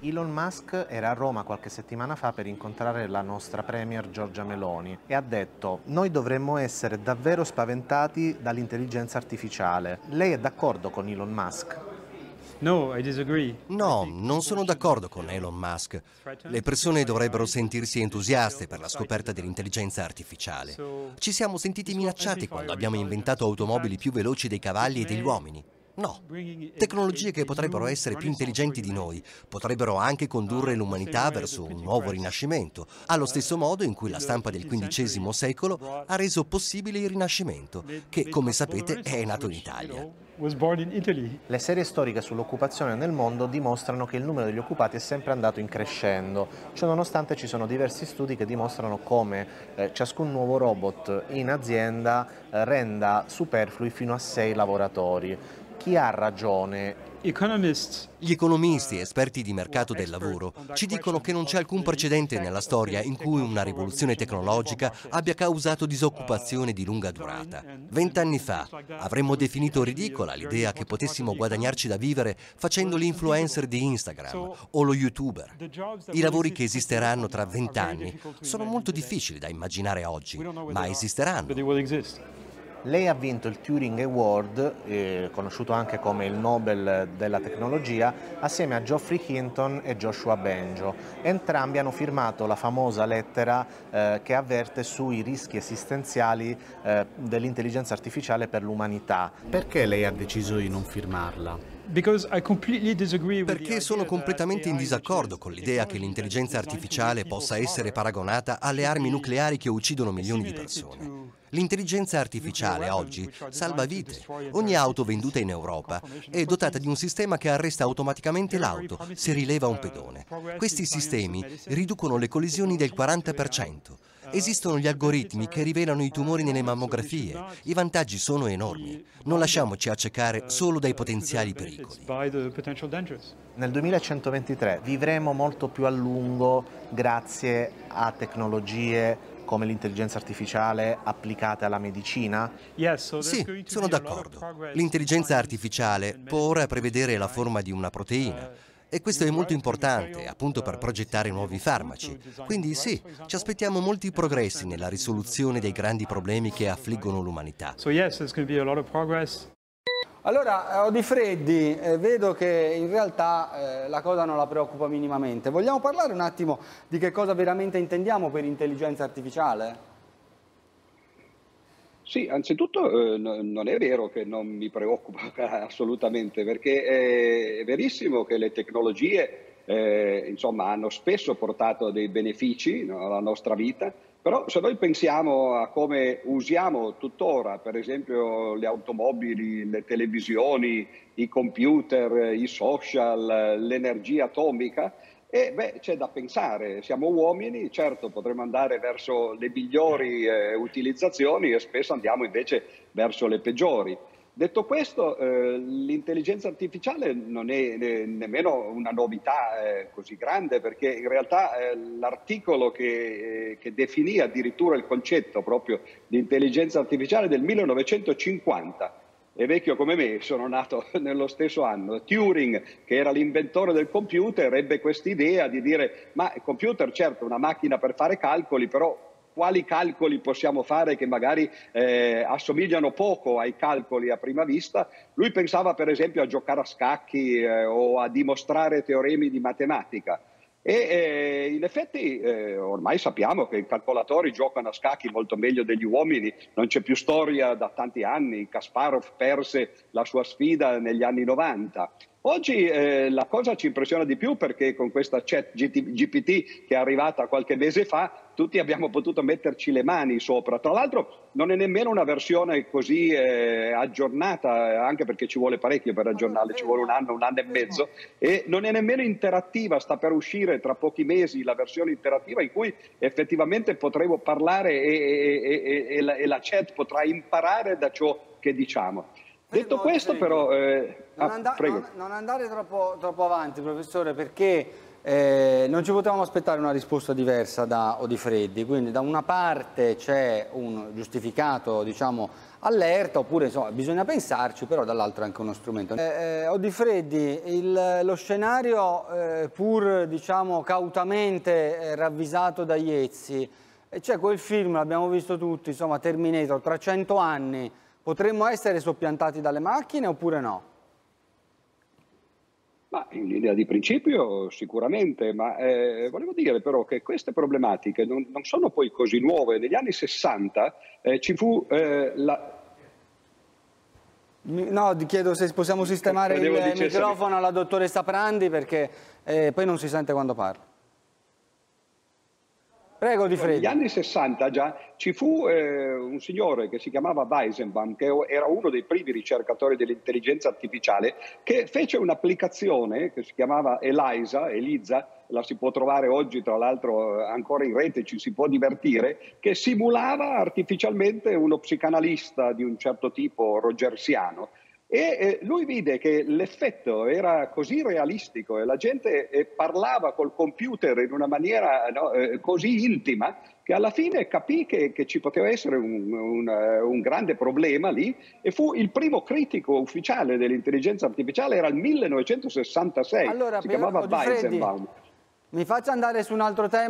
Elon Musk era a Roma qualche settimana fa per incontrare la nostra Premier Giorgia Meloni e ha detto noi dovremmo essere davvero spaventati dall'intelligenza artificiale. Lei è d'accordo con Elon Musk? No, non sono d'accordo con Elon Musk. Le persone dovrebbero sentirsi entusiaste per la scoperta dell'intelligenza artificiale. Ci siamo sentiti minacciati quando abbiamo inventato automobili più veloci dei cavalli e degli uomini. No, tecnologie che potrebbero essere più intelligenti di noi, potrebbero anche condurre l'umanità verso un nuovo rinascimento, allo stesso modo in cui la stampa del XV secolo ha reso possibile il Rinascimento, che come sapete è nato in Italia. Le serie storiche sull'occupazione nel mondo dimostrano che il numero degli occupati è sempre andato in crescendo, ciononostante ci sono diversi studi che dimostrano come eh, ciascun nuovo robot in azienda eh, renda superflui fino a sei lavoratori chi ha ragione? Gli economisti, esperti di mercato del lavoro, ci dicono che non c'è alcun precedente nella storia in cui una rivoluzione tecnologica abbia causato disoccupazione di lunga durata. Vent'anni fa avremmo definito ridicola l'idea che potessimo guadagnarci da vivere facendo l'influencer di Instagram o lo youtuber. I lavori che esisteranno tra vent'anni sono molto difficili da immaginare oggi, ma esisteranno. Lei ha vinto il Turing Award, eh, conosciuto anche come il Nobel della tecnologia, assieme a Geoffrey Hinton e Joshua Benjo. Entrambi hanno firmato la famosa lettera eh, che avverte sui rischi esistenziali eh, dell'intelligenza artificiale per l'umanità. Perché lei ha deciso di non firmarla? Perché sono completamente in disaccordo con l'idea che l'intelligenza artificiale possa essere paragonata alle armi nucleari che uccidono milioni di persone. L'intelligenza artificiale oggi salva vite. Ogni auto venduta in Europa è dotata di un sistema che arresta automaticamente l'auto se rileva un pedone. Questi sistemi riducono le collisioni del 40%. Esistono gli algoritmi che rivelano i tumori nelle mammografie. I vantaggi sono enormi. Non lasciamoci accecare solo dai potenziali pericoli. Nel 2123 vivremo molto più a lungo grazie a tecnologie come l'intelligenza artificiale applicate alla medicina? Sì, sono d'accordo. L'intelligenza artificiale può ora prevedere la forma di una proteina e questo è molto importante, appunto per progettare nuovi farmaci. Quindi sì, ci aspettiamo molti progressi nella risoluzione dei grandi problemi che affliggono l'umanità. Allora, ho di freddi, eh, vedo che in realtà eh, la cosa non la preoccupa minimamente. Vogliamo parlare un attimo di che cosa veramente intendiamo per intelligenza artificiale? Sì, anzitutto eh, no, non è vero che non mi preoccupa assolutamente, perché è, verissimo che le tecnologie eh, insomma, hanno spesso portato dei benefici no, alla nostra vita, però se noi pensiamo a come usiamo tuttora, per esempio le automobili, le televisioni, i computer, i social, l'energia atomica, e beh, c'è da pensare, siamo uomini, certo potremmo andare verso le migliori eh, utilizzazioni e spesso andiamo invece verso le peggiori. Detto questo, eh, l'intelligenza artificiale non è eh, nemmeno una novità eh, così grande perché in realtà eh, l'articolo che, eh, che, definì addirittura il concetto proprio di intelligenza artificiale del 1950 è vecchio come me, sono nato nello stesso anno. Turing, che era l'inventore del computer, ebbe quest'idea di dire ma il computer certo è una macchina per fare calcoli, però quali calcoli possiamo fare che magari eh, assomigliano poco ai calcoli a prima vista. Lui pensava per esempio a giocare a scacchi eh, o a dimostrare teoremi di matematica. E eh, in effetti eh, ormai sappiamo che i calcolatori giocano a scacchi molto meglio degli uomini, non c'è più storia da tanti anni, Kasparov perse la sua sfida negli anni 90. Oggi eh, la cosa ci impressiona di più perché con questa chat GPT che è arrivata qualche mese fa tutti abbiamo potuto metterci le mani sopra. Tra l'altro non è nemmeno una versione così eh, aggiornata, anche perché ci vuole parecchio per aggiornarla, ci vuole un anno, un anno e mezzo, e non è nemmeno interattiva, sta per uscire tra pochi mesi la versione interattiva in cui effettivamente potremo parlare e, e, e, e la, la chat potrà imparare da ciò che diciamo. Detto questo però... Eh, non, ah, and non, non, andare troppo, troppo, avanti professore perché Eh, non ci potevamo aspettare una risposta diversa da Odifreddi, quindi da una parte c'è un giustificato diciamo, allerta, oppure insomma, bisogna pensarci, però dall'altro è anche uno strumento. Eh, eh, Odifreddi, il, lo scenario eh, pur diciamo, cautamente eh, ravvisato da Iezzi, c'è quel film, l'abbiamo visto tutti, insomma Terminator, tra cento anni potremmo essere soppiantati dalle macchine oppure no? Ma in linea di principio sicuramente, ma eh, volevo dire però che queste problematiche non, non, sono poi così nuove. Negli anni 60 eh, ci fu eh, la... No, ti chiedo se possiamo sistemare il microfono alla dottoressa Prandi perché eh, poi non si sente quando parla. Prego di Freddi. Negli anni 60 già ci fu eh, un signore che si chiamava Weizenbaum, che era uno dei primi ricercatori dell'intelligenza artificiale, che fece un'applicazione che si chiamava ELISA, ELIZA, la si può trovare oggi tra l'altro ancora in rete, ci si può divertire, che simulava artificialmente uno psicanalista di un certo tipo rogersiano e eh, lui vide che l'effetto era così realistico e la gente eh, parlava col computer in una maniera no, eh, così intima che alla fine capì che, che ci poteva essere un, un, un, grande problema lì e fu il primo critico ufficiale dell'intelligenza artificiale, era il 1966, allora, si chiamava Weizenbaum. Mi faccia andare su un altro tema.